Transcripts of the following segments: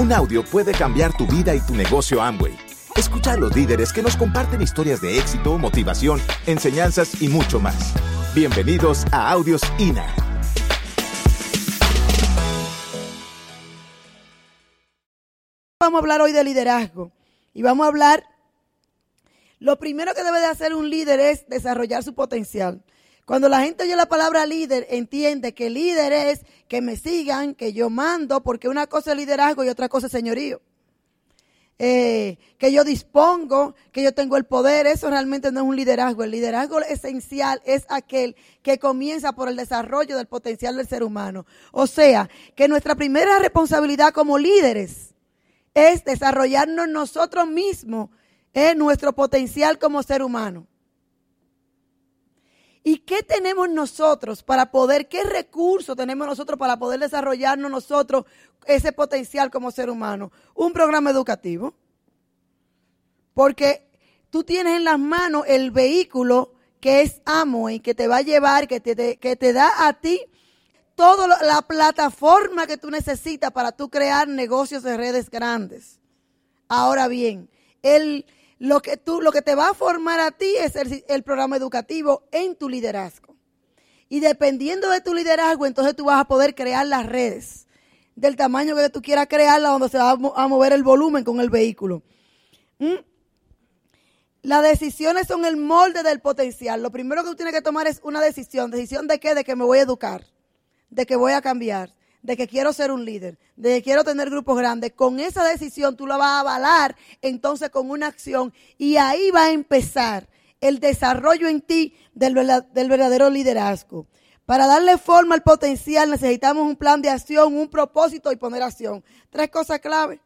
Un audio puede cambiar tu vida y tu negocio Amway. Escucha a los líderes que nos comparten historias de éxito, motivación, enseñanzas y mucho más. Bienvenidos a Audios INA. Vamos a hablar hoy de liderazgo y vamos a hablar, lo primero que debe de hacer un líder es desarrollar su potencial. Cuando la gente oye la palabra líder, entiende que líder es que me sigan, que yo mando, porque una cosa es liderazgo y otra cosa es señorío. Eh, que yo dispongo, que yo tengo el poder, eso realmente no es un liderazgo. El liderazgo esencial es aquel que comienza por el desarrollo del potencial del ser humano. O sea, que nuestra primera responsabilidad como líderes es desarrollarnos nosotros mismos en nuestro potencial como ser humano. ¿Y qué tenemos nosotros para poder, qué recursos tenemos nosotros para poder desarrollarnos nosotros ese potencial como ser humano? Un programa educativo. Porque tú tienes en las manos el vehículo que es y que te va a llevar, que te, que te da a ti toda la plataforma que tú necesitas para tú crear negocios de redes grandes. Ahora bien, el lo que, tú, lo que te va a formar a ti es el, programa educativo en tu liderazgo. Y dependiendo de tu liderazgo, entonces tú vas a poder crear las redes del tamaño que tú quieras crearla, donde se va a mover el volumen con el vehículo. ¿Mm? Las decisiones son el molde del potencial. Lo primero que tú tienes que tomar es una decisión. ¿Decisión de qué? De que me voy a educar, de que voy a cambiar, de que quiero ser un líder, de que quiero tener grupos grandes, con esa decisión tú la vas a avalar entonces con una acción y ahí va a empezar el desarrollo en ti del, verdadero liderazgo. Para darle forma al potencial necesitamos un plan de acción, un propósito y poner acción. Tres cosas clave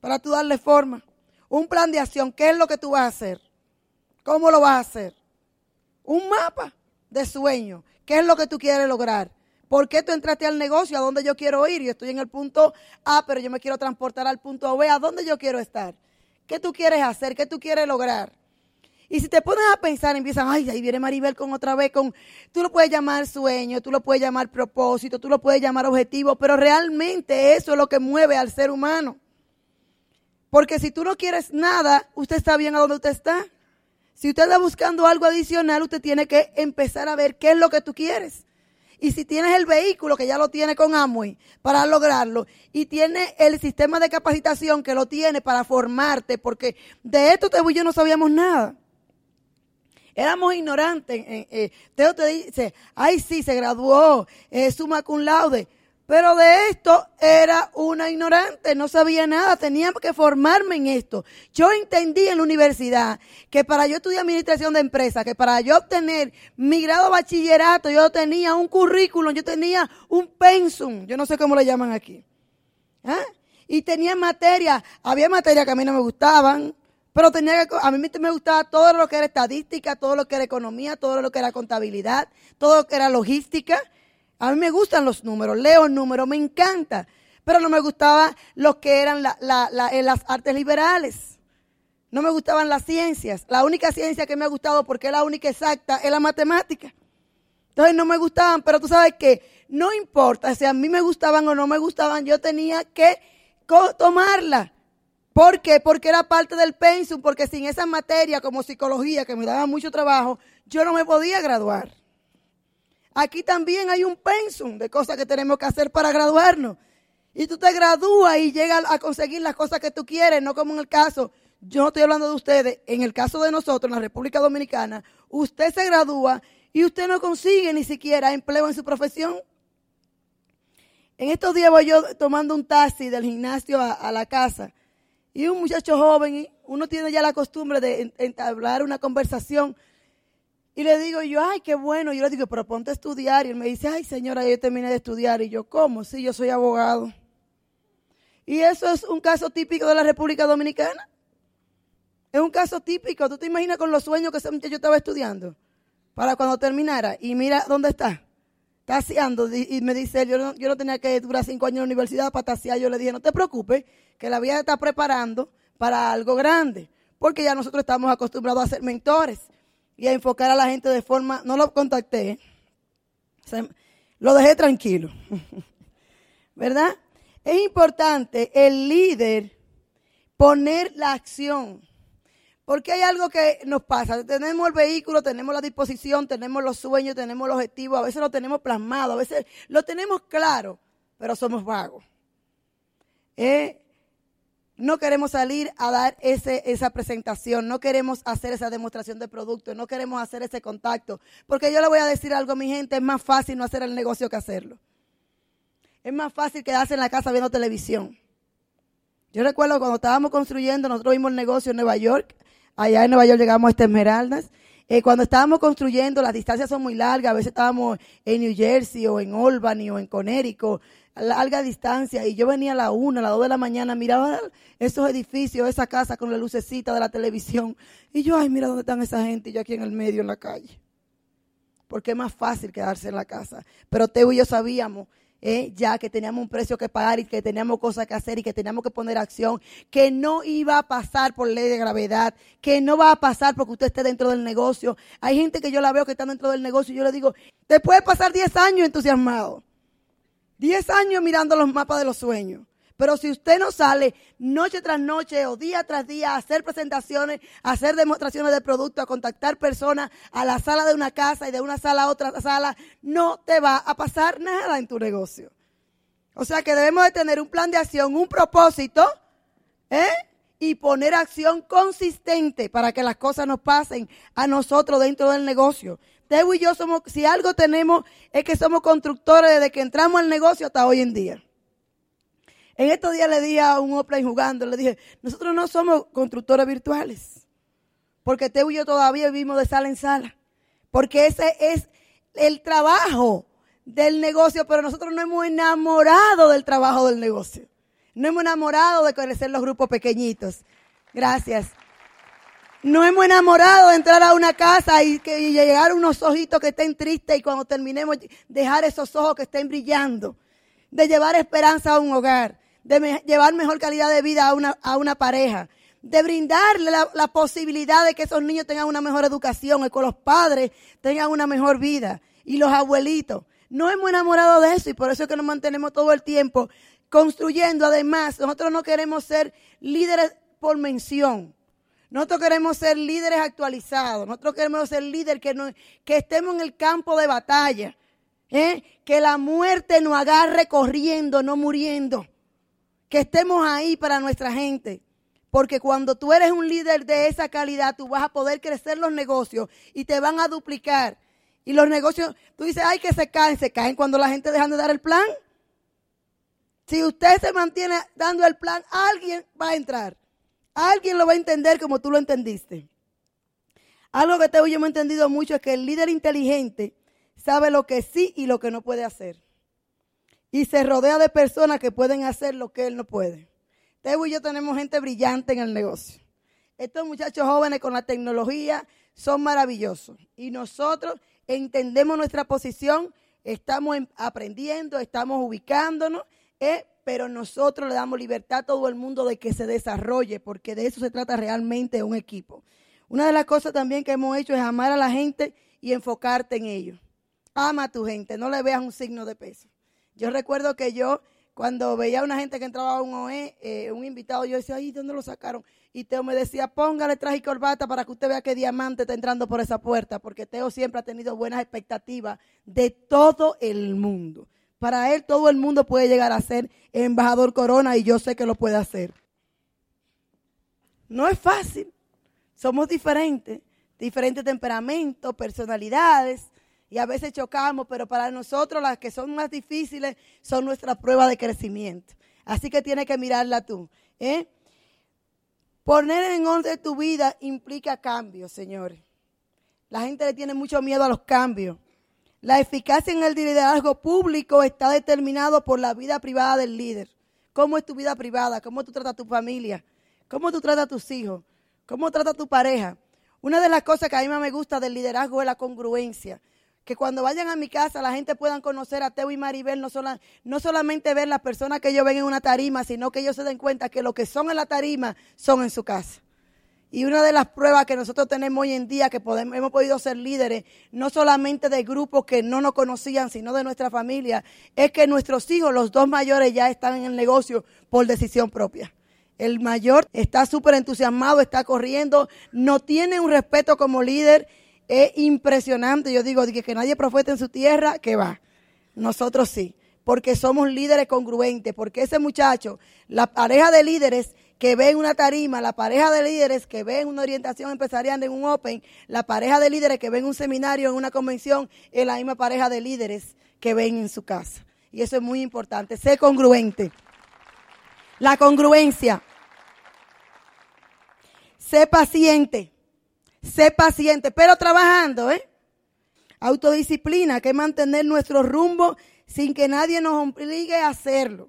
para tú darle forma. Un plan de acción, ¿qué es lo que tú vas a hacer? ¿Cómo lo vas a hacer? Un mapa de sueño, ¿qué es lo que tú quieres lograr? ¿Por qué tú entraste al negocio? ¿A dónde yo quiero ir? Yo estoy en el punto A, pero yo me quiero transportar al punto B. ¿A dónde yo quiero estar? ¿Qué tú quieres hacer? ¿Qué tú quieres lograr? Y si te pones a pensar, empiezan, ay, ahí viene Maribel con otra vez, con, tú lo puedes llamar sueño, tú lo puedes llamar propósito, tú lo puedes llamar objetivo, pero realmente eso es lo que mueve al ser humano. Porque si tú no quieres nada, usted está bien a donde usted está. Si usted está buscando algo adicional, usted tiene que empezar a ver qué es lo que tú quieres. Y si tienes el vehículo, que ya lo tiene con Amway, para lograrlo, y tiene el sistema de capacitación que lo tiene para formarte, porque de esto Teo y yo no sabíamos nada. Éramos ignorantes. Eh, eh, Teo te dice, ay sí, se graduó, es suma cum laude. Pero de esto era una ignorante, no sabía nada, tenía que formarme en esto. Yo entendí en la universidad que para yo estudiar administración de empresas, que para yo obtener mi grado de bachillerato, yo tenía un currículum, yo tenía un pensum, yo no sé cómo le llaman aquí. ¿Ah? Y tenía materia, había materias que a mí no me gustaban, pero tenía que, a mí me gustaba todo lo que era estadística, todo lo que era economía, todo lo que era contabilidad, todo lo que era logística. A mí me gustan los números, leo el número, me encanta. Pero no me gustaban los que eran en las artes liberales. No me gustaban las ciencias. La única ciencia que me ha gustado, porque es la única exacta, es la matemática. Entonces no me gustaban, pero tú sabes que no importa si a mí me gustaban o no me gustaban, yo tenía que tomarla. ¿Por qué? Porque era parte del pensum, porque sin esa materia como psicología, que me daba mucho trabajo, yo no me podía graduar. Aquí también hay un pensum de cosas que tenemos que hacer para graduarnos. Y tú te gradúas y llegas a conseguir las cosas que tú quieres, no como en el caso, yo no estoy hablando de ustedes, en el caso de nosotros, en la República Dominicana, usted se gradúa y usted no consigue ni siquiera empleo en su profesión. En estos días voy yo tomando un taxi del gimnasio a, la casa y un muchacho joven, uno tiene ya la costumbre de entablar una conversación y le digo yo, ay, qué bueno. Yo le digo, pero ponte a estudiar. Y él me dice, ay, señora, yo terminé de estudiar. Y yo, ¿cómo? Sí, yo soy abogado. Y eso es un caso típico de la República Dominicana. Es un caso típico. ¿Tú te imaginas con los sueños que yo estaba estudiando? Para cuando terminara. Y mira dónde está. Taseando. Y me dice, yo no, yo no tenía que durar cinco años en la universidad para tasear. Yo le dije, no te preocupes, que la vida está preparando para algo grande. Porque ya nosotros estamos acostumbrados a ser mentores y a enfocar a la gente de forma, no lo contacté, lo dejé tranquilo, ¿verdad? es importante el líder poner la acción. Porque hay algo que nos pasa. Tenemos el vehículo, tenemos la disposición, tenemos los sueños, tenemos los objetivos, a veces lo tenemos plasmado, a veces lo tenemos claro, pero somos vagos. Eh, no queremos salir a dar ese, esa presentación, no queremos hacer esa demostración de producto, no queremos hacer ese contacto. Porque yo le voy a decir algo a mi gente, es más fácil no hacer el negocio que hacerlo. Es más fácil quedarse en la casa viendo televisión. Yo recuerdo cuando estábamos construyendo, nosotros vimos el negocio en Nueva York, allá en Nueva York llegamos a este Esmeraldas. Eh, cuando estábamos construyendo, las distancias son muy largas, a veces estábamos en New Jersey o en Albany o en Connecticut, larga distancia, y yo venía a la una, a las dos de la mañana, miraba esos edificios, esa casa con la lucecita de la televisión, y yo, ay, mira dónde están esa gente, y yo aquí en el medio, en la calle. Porque es más fácil quedarse en la casa. Pero Teo y yo sabíamos eh, ya que teníamos un precio que pagar y que teníamos cosas que hacer y que teníamos que poner acción, que no iba a pasar por ley de gravedad, que no va a pasar porque usted esté dentro del negocio. Hay gente que yo la veo que está dentro del negocio y yo le digo, te puede pasar 10 años entusiasmado, 10 años mirando los mapas de los sueños. Pero si usted no sale noche tras noche o día tras día a hacer presentaciones, a hacer demostraciones de producto, a contactar personas a la sala de una casa y de una sala a otra sala, no te va a pasar nada en tu negocio. O sea que debemos de tener un plan de acción, un propósito, ¿eh? y poner acción consistente para que las cosas nos pasen a nosotros dentro del negocio. Teo y yo somos, si algo tenemos, es que somos constructores desde que entramos al negocio hasta hoy en día. En estos días le dije a un offline jugando, le dije, nosotros no somos constructores virtuales, porque Teo y yo todavía vivimos de sala en sala, porque ese es el trabajo del negocio, pero nosotros no hemos enamorado del trabajo del negocio. No hemos enamorado de conocer los grupos pequeñitos. Gracias. No hemos enamorado de entrar a una casa y, que, llegar unos ojitos que estén tristes y cuando terminemos dejar esos ojos que estén brillando. De llevar esperanza a un hogar de llevar mejor calidad de vida a una, a una pareja, de brindarle la, posibilidad de que esos niños tengan una mejor educación, y que los padres tengan una mejor vida y los abuelitos. No hemos enamorado de eso y por eso es que nos mantenemos todo el tiempo construyendo. Además, nosotros no queremos ser líderes por mención. Nosotros queremos ser líderes actualizados. Nosotros queremos ser líderes que, estemos en el campo de batalla. ¿eh? Que la muerte nos agarre corriendo, no muriendo que estemos ahí para nuestra gente. Porque cuando tú eres un líder de esa calidad, tú vas a poder crecer los negocios y te van a duplicar. Y los negocios, tú dices, ay, que se caen, se caen cuando la gente deja de dar el plan. Si usted se mantiene dando el plan, alguien va a entrar. Alguien lo va a entender como tú lo entendiste. Algo que te yo hemos entendido mucho es que el líder inteligente sabe lo que sí y lo que no puede hacer y se rodea de personas que pueden hacer lo que él no puede. Teo y yo tenemos gente brillante en el negocio. Estos muchachos jóvenes con la tecnología son maravillosos y nosotros entendemos nuestra posición, estamos aprendiendo, estamos ubicándonos, pero nosotros le damos libertad a todo el mundo de que se desarrolle, porque de eso se trata realmente un equipo. Una de las cosas también que hemos hecho es amar a la gente y enfocarte en ellos. Ama a tu gente, no le veas un signo de peso. Yo recuerdo que yo, cuando veía a una gente que entraba a un OE, eh, un invitado, yo decía, ay, ¿dónde lo sacaron? Y Teo me decía, póngale traje y corbata para que usted vea que diamante está entrando por esa puerta, porque Teo siempre ha tenido buenas expectativas de todo el mundo. Para él todo el mundo puede llegar a ser embajador corona y yo sé que lo puede hacer. No es fácil. Somos diferentes, diferentes temperamentos, personalidades, y a veces chocamos, pero para nosotros las que son más difíciles son nuestras pruebas de crecimiento. Así que tienes que mirarla tú. ¿eh? Poner en orden tu vida implica cambios, señores. La gente le tiene mucho miedo a los cambios. La eficacia en el liderazgo público está determinado por la vida privada del líder. ¿Cómo es tu vida privada? ¿Cómo tú tratas a tu familia? ¿Cómo tú tratas a tus hijos? ¿Cómo tratas a tu pareja? Una de las cosas que a mí más me gusta del liderazgo es la congruencia que cuando vayan a mi casa la gente puedan conocer a Teo y Maribel, no, no solamente ver las personas que ellos ven en una tarima, sino que ellos se den cuenta que lo que son en la tarima son en su casa. Y una de las pruebas que nosotros tenemos hoy en día, que podemos, hemos podido ser líderes, no solamente de grupos que no nos conocían, sino de nuestra familia, es que nuestros hijos, los dos mayores, ya están en el negocio por decisión propia. El mayor está súper entusiasmado, está corriendo, no tiene un respeto como líder. Es impresionante. Yo digo que, que nadie profeta en su tierra, que va. Nosotros sí, porque somos líderes congruentes, porque ese muchacho, la pareja de líderes que ven una tarima, la pareja de líderes que ven una orientación empresarial en un Open, la pareja de líderes que ven un seminario en una convención, es la misma pareja de líderes que ven en su casa. Y eso es muy importante, sé congruente. La congruencia. Sé paciente. Sé paciente, pero trabajando, ¿eh? Autodisciplina, que es mantener nuestro rumbo sin que nadie nos obligue a hacerlo.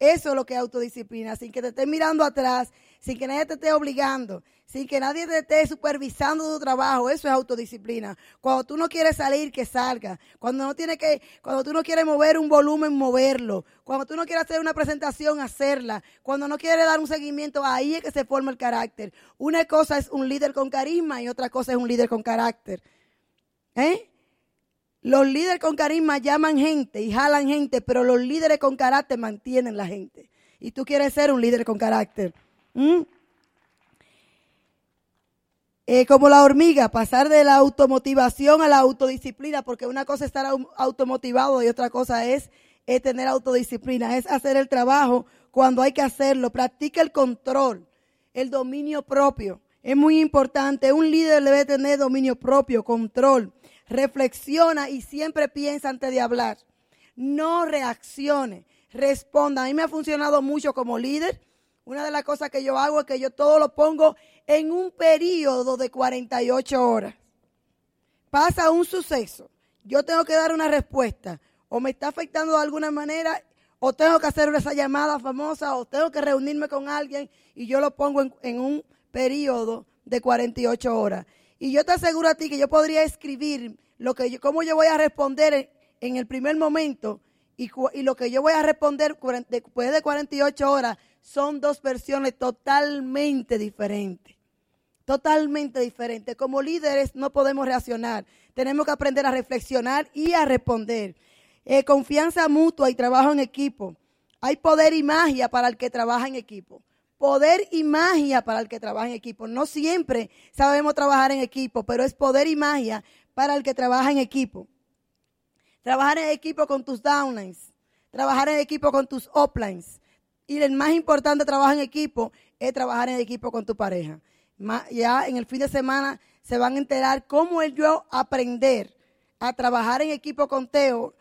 Eso es lo que es autodisciplina, sin que te estés mirando atrás, sin que nadie te esté obligando, sin que nadie te esté supervisando tu trabajo. Eso es autodisciplina. Cuando tú no quieres salir, que salga. Cuando no tiene que, cuando tú no quieres mover un volumen, moverlo. Cuando tú no quieres hacer una presentación, hacerla. Cuando no quieres dar un seguimiento, ahí es que se forma el carácter. Una cosa es un líder con carisma y otra cosa es un líder con carácter. ¿Eh? Los líderes con carisma llaman gente y jalan gente, pero los líderes con carácter mantienen la gente. Y tú quieres ser un líder con carácter. Eh, como la hormiga, pasar de la automotivación a la autodisciplina, porque una cosa es estar automotivado y otra cosa es tener autodisciplina, es hacer el trabajo cuando hay que hacerlo. Practica el control, el dominio propio. Es muy importante. Un líder debe tener dominio propio, control reflexiona y siempre piensa antes de hablar. No reaccione, responda. A mí me ha funcionado mucho como líder. Una de las cosas que yo hago es que yo todo lo pongo en un periodo de 48 horas. Pasa un suceso. Yo tengo que dar una respuesta. O me está afectando de alguna manera, o tengo que hacer esa llamada famosa, o tengo que reunirme con alguien y yo lo pongo en, un periodo de 48 horas. Y yo te aseguro a ti que yo podría escribir lo que yo, cómo yo voy a responder en, el primer momento y, y, lo que yo voy a responder después de 48 horas son dos versiones totalmente diferentes. Totalmente diferentes. Como líderes no podemos reaccionar. Tenemos que aprender a reflexionar y a responder. Eh, confianza mutua y trabajo en equipo. Hay poder y magia para el que trabaja en equipo poder y magia para el que trabaja en equipo. No siempre sabemos trabajar en equipo, pero es poder y magia para el que trabaja en equipo. Trabajar en equipo con tus downlines, trabajar en equipo con tus uplines. Y el más importante trabajo en equipo es trabajar en equipo con tu pareja. Ya en el fin de semana se van a enterar cómo yo aprender a trabajar en equipo con Teo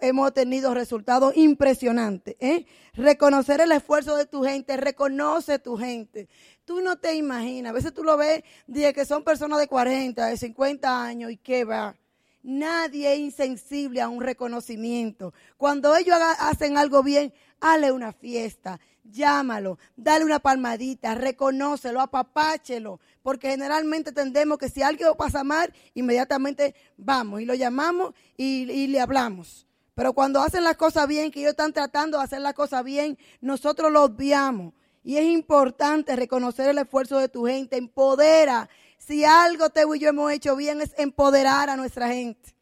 hemos tenido resultados impresionantes. ¿eh? Reconocer el esfuerzo de tu gente, reconoce tu gente. Tú no te imaginas, a veces tú lo ves, de que son personas de 40, de 50 años y qué va. Nadie es insensible a un reconocimiento. Cuando ellos hacen algo bien, hazle una fiesta, llámalo, dale una palmadita, reconócelo, apapáchelo, porque generalmente tendemos que si algo pasa mal, inmediatamente vamos y lo llamamos y le hablamos. Pero cuando hacen las cosas bien, que ellos están tratando de hacer las cosas bien, nosotros lo obviamos. Y es importante reconocer el esfuerzo de tu gente. Empodera. Si algo te y yo hemos hecho bien es empoderar a nuestra gente.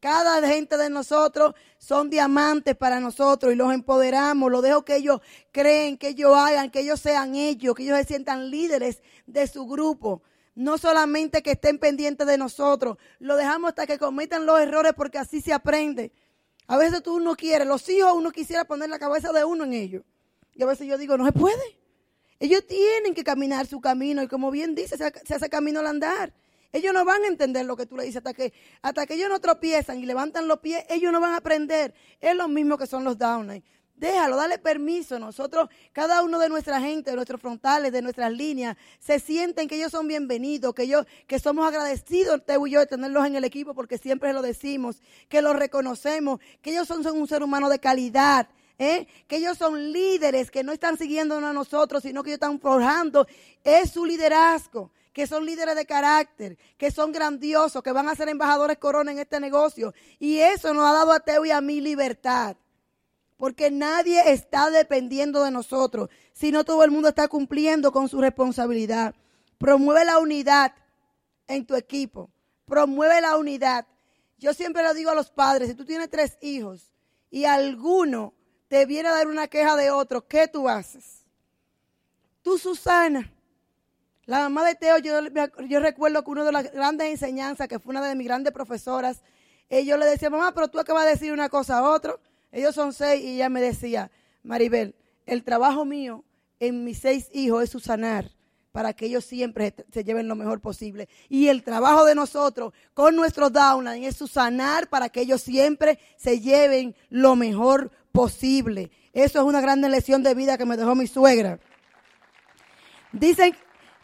Cada gente de nosotros son diamantes para nosotros y los empoderamos. Lo dejo que ellos creen, que ellos hagan, que ellos sean ellos, que ellos se sientan líderes de su grupo. No solamente que estén pendientes de nosotros, lo dejamos hasta que cometan los errores porque así se aprende. A veces tú no quieres, los hijos uno quisiera poner la cabeza de uno en ellos. Y a veces yo digo, no se puede. Ellos tienen que caminar su camino y como bien dice, se, hace camino al andar. Ellos no van a entender lo que tú le dices hasta que, hasta que ellos no tropiezan y levantan los pies, ellos no van a aprender. Es lo mismo que son los downline. Déjalo, dale permiso. Nosotros, cada uno de nuestra gente, de nuestros frontales, de nuestras líneas, se sienten que ellos son bienvenidos, que ellos, que somos agradecidos, te y yo, de tenerlos en el equipo, porque siempre lo decimos, que los reconocemos, que ellos son, un ser humano de calidad. ¿Eh? que ellos son líderes, que no están siguiéndonos a nosotros, sino que ellos están forjando, es su liderazgo, que son líderes de carácter, que son grandiosos, que van a ser embajadores corona en este negocio. Y eso nos ha dado a Teo y a mí libertad. Porque nadie está dependiendo de nosotros, sino todo el mundo está cumpliendo con su responsabilidad. Promueve la unidad en tu equipo. Promueve la unidad. Yo siempre le digo a los padres, si tú tienes tres hijos y alguno te viene a dar una queja de otro, ¿qué tú haces? Tú, Susana, la mamá de Teo, yo, yo recuerdo que una de las grandes enseñanzas, que fue una de mis grandes profesoras, ellos le decía, mamá, pero tú acabas de decir una cosa a otro. Ellos son seis y ella me decía, Maribel, el trabajo mío en mis seis hijos es susanar para que ellos siempre se lleven lo mejor posible. Y el trabajo de nosotros con nuestros downline es susanar para que ellos siempre se lleven lo mejor posible. Eso es una gran lección de vida que me dejó mi suegra. Dicen,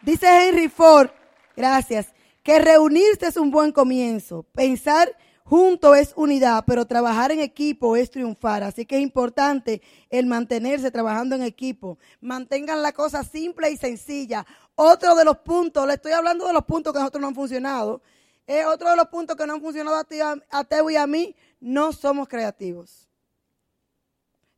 dice Henry Ford, gracias, que reunirse es un buen comienzo. Pensar Junto es unidad, pero trabajar en equipo es triunfar. Así que es importante el mantenerse trabajando en equipo. Mantengan la cosa simple y sencilla. Otro de los puntos, le estoy hablando de los puntos que nosotros no han funcionado. Otro de los puntos que no han funcionado a, ti, y a mí. No somos creativos.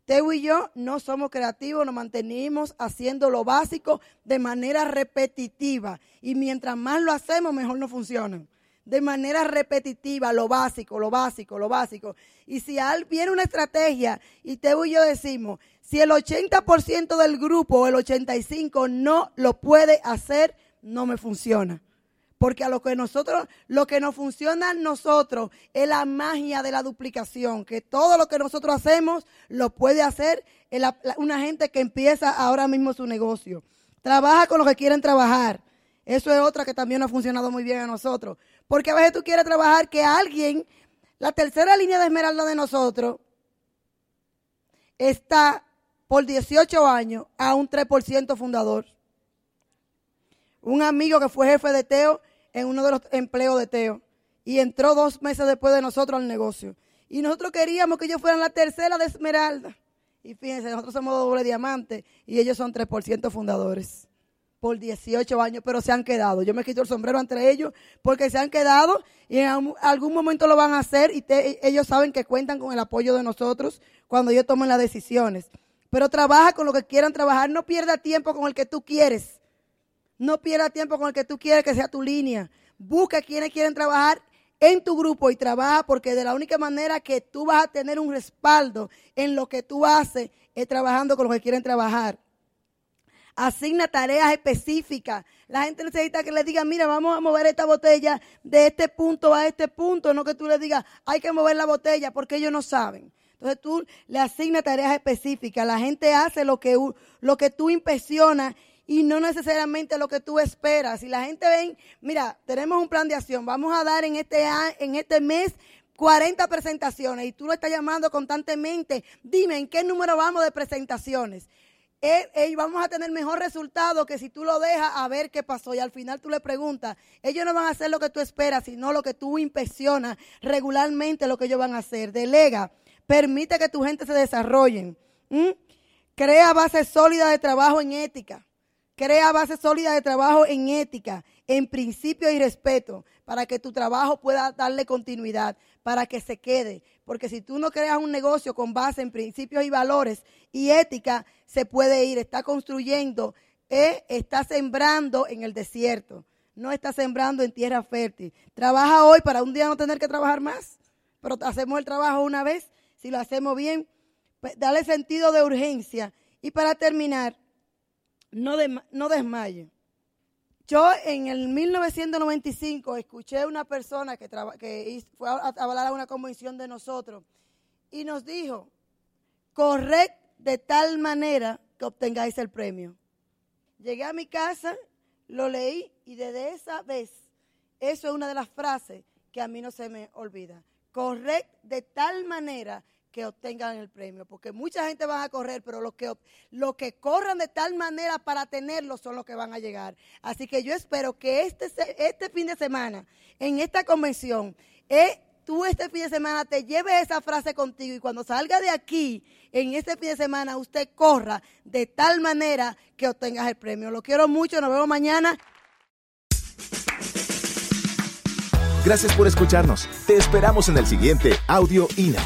Teo y yo no somos creativos, nos mantenimos haciendo lo básico de manera repetitiva. Y mientras más lo hacemos, mejor no funcionan de manera repetitiva lo básico, lo básico, lo básico. Y si viene una estrategia y te y yo decimos, si el 80% del grupo o el 85% no lo puede hacer, no me funciona. Porque a lo que nosotros, lo que nos funciona a nosotros es la magia de la duplicación, que todo lo que nosotros hacemos lo puede hacer una gente que empieza ahora mismo su negocio. Trabaja con los que quieren trabajar. Eso es otra que también ha funcionado muy bien a nosotros. Porque a veces tú quieres trabajar que alguien, la tercera línea de esmeralda de nosotros, está por 18 años a un 3% fundador. Un amigo que fue jefe de Teo en uno de los empleos de Teo y entró dos meses después de nosotros al negocio. Y nosotros queríamos que ellos fueran la tercera de Esmeralda. Y fíjense, nosotros somos doble diamante y ellos son 3% fundadores por 18 años, pero se han quedado. Yo me quito el sombrero entre ellos porque se han quedado y en algún momento lo van a hacer y ellos saben que cuentan con el apoyo de nosotros cuando ellos tomen las decisiones. Pero trabaja con lo que quieran trabajar, no pierda tiempo con el que tú quieres. No pierda tiempo con el que tú quieres que sea tu línea. Busca quienes quieren trabajar en tu grupo y trabaja porque de la única manera que tú vas a tener un respaldo en lo que tú haces es trabajando con los que quieren trabajar. Asigna tareas específicas. La gente necesita que le diga, mira, vamos a mover esta botella de este punto a este punto, no que tú le digas, hay que mover la botella, porque ellos no saben. Entonces tú le asignas tareas específicas. La gente hace lo que, lo que tú impresionas y no necesariamente lo que tú esperas. Si la gente ven, mira, tenemos un plan de acción, vamos a dar en este, en este mes 40 presentaciones y tú lo estás llamando constantemente, dime en qué número vamos de presentaciones vamos a tener mejor resultado que si tú lo dejas a ver qué pasó y al final tú le preguntas, ellos no van a hacer lo que tú esperas, sino lo que tú inspeccionas regularmente lo que ellos van a hacer. Delega, permite que tu gente se desarrolle. Crea base sólida de trabajo en ética. Crea base sólida de trabajo en ética, en principio y respeto, para que tu trabajo pueda darle continuidad, para que se quede. Porque si tú no creas un negocio con base en principios y valores y ética, se puede ir. Está construyendo, eh, está sembrando en el desierto. No está sembrando en tierra fértil. Trabaja hoy para un día no tener que trabajar más. Pero hacemos el trabajo una vez. Si lo hacemos bien, pues, dale sentido de urgencia. Y para terminar, no, no desmaye. Yo en el 1995 escuché a una persona que, que fue a, hablar a una convención de nosotros y nos dijo, corred de tal manera que obtengáis el premio. Llegué a mi casa, lo leí y desde esa vez, eso es una de las frases que a mí no se me olvida. Corred de tal manera que obtengan el premio, porque mucha gente va a correr, pero los que, los que corran de tal manera para tenerlo son los que van a llegar. Así que yo espero que este, este fin de semana, en esta convención, eh, tú este fin de semana te lleves esa frase contigo y cuando salga de aquí, en este fin de semana, usted corra de tal manera que obtengas el premio. Lo quiero mucho, nos vemos mañana. Gracias por escucharnos. Te esperamos en el siguiente Audio INA.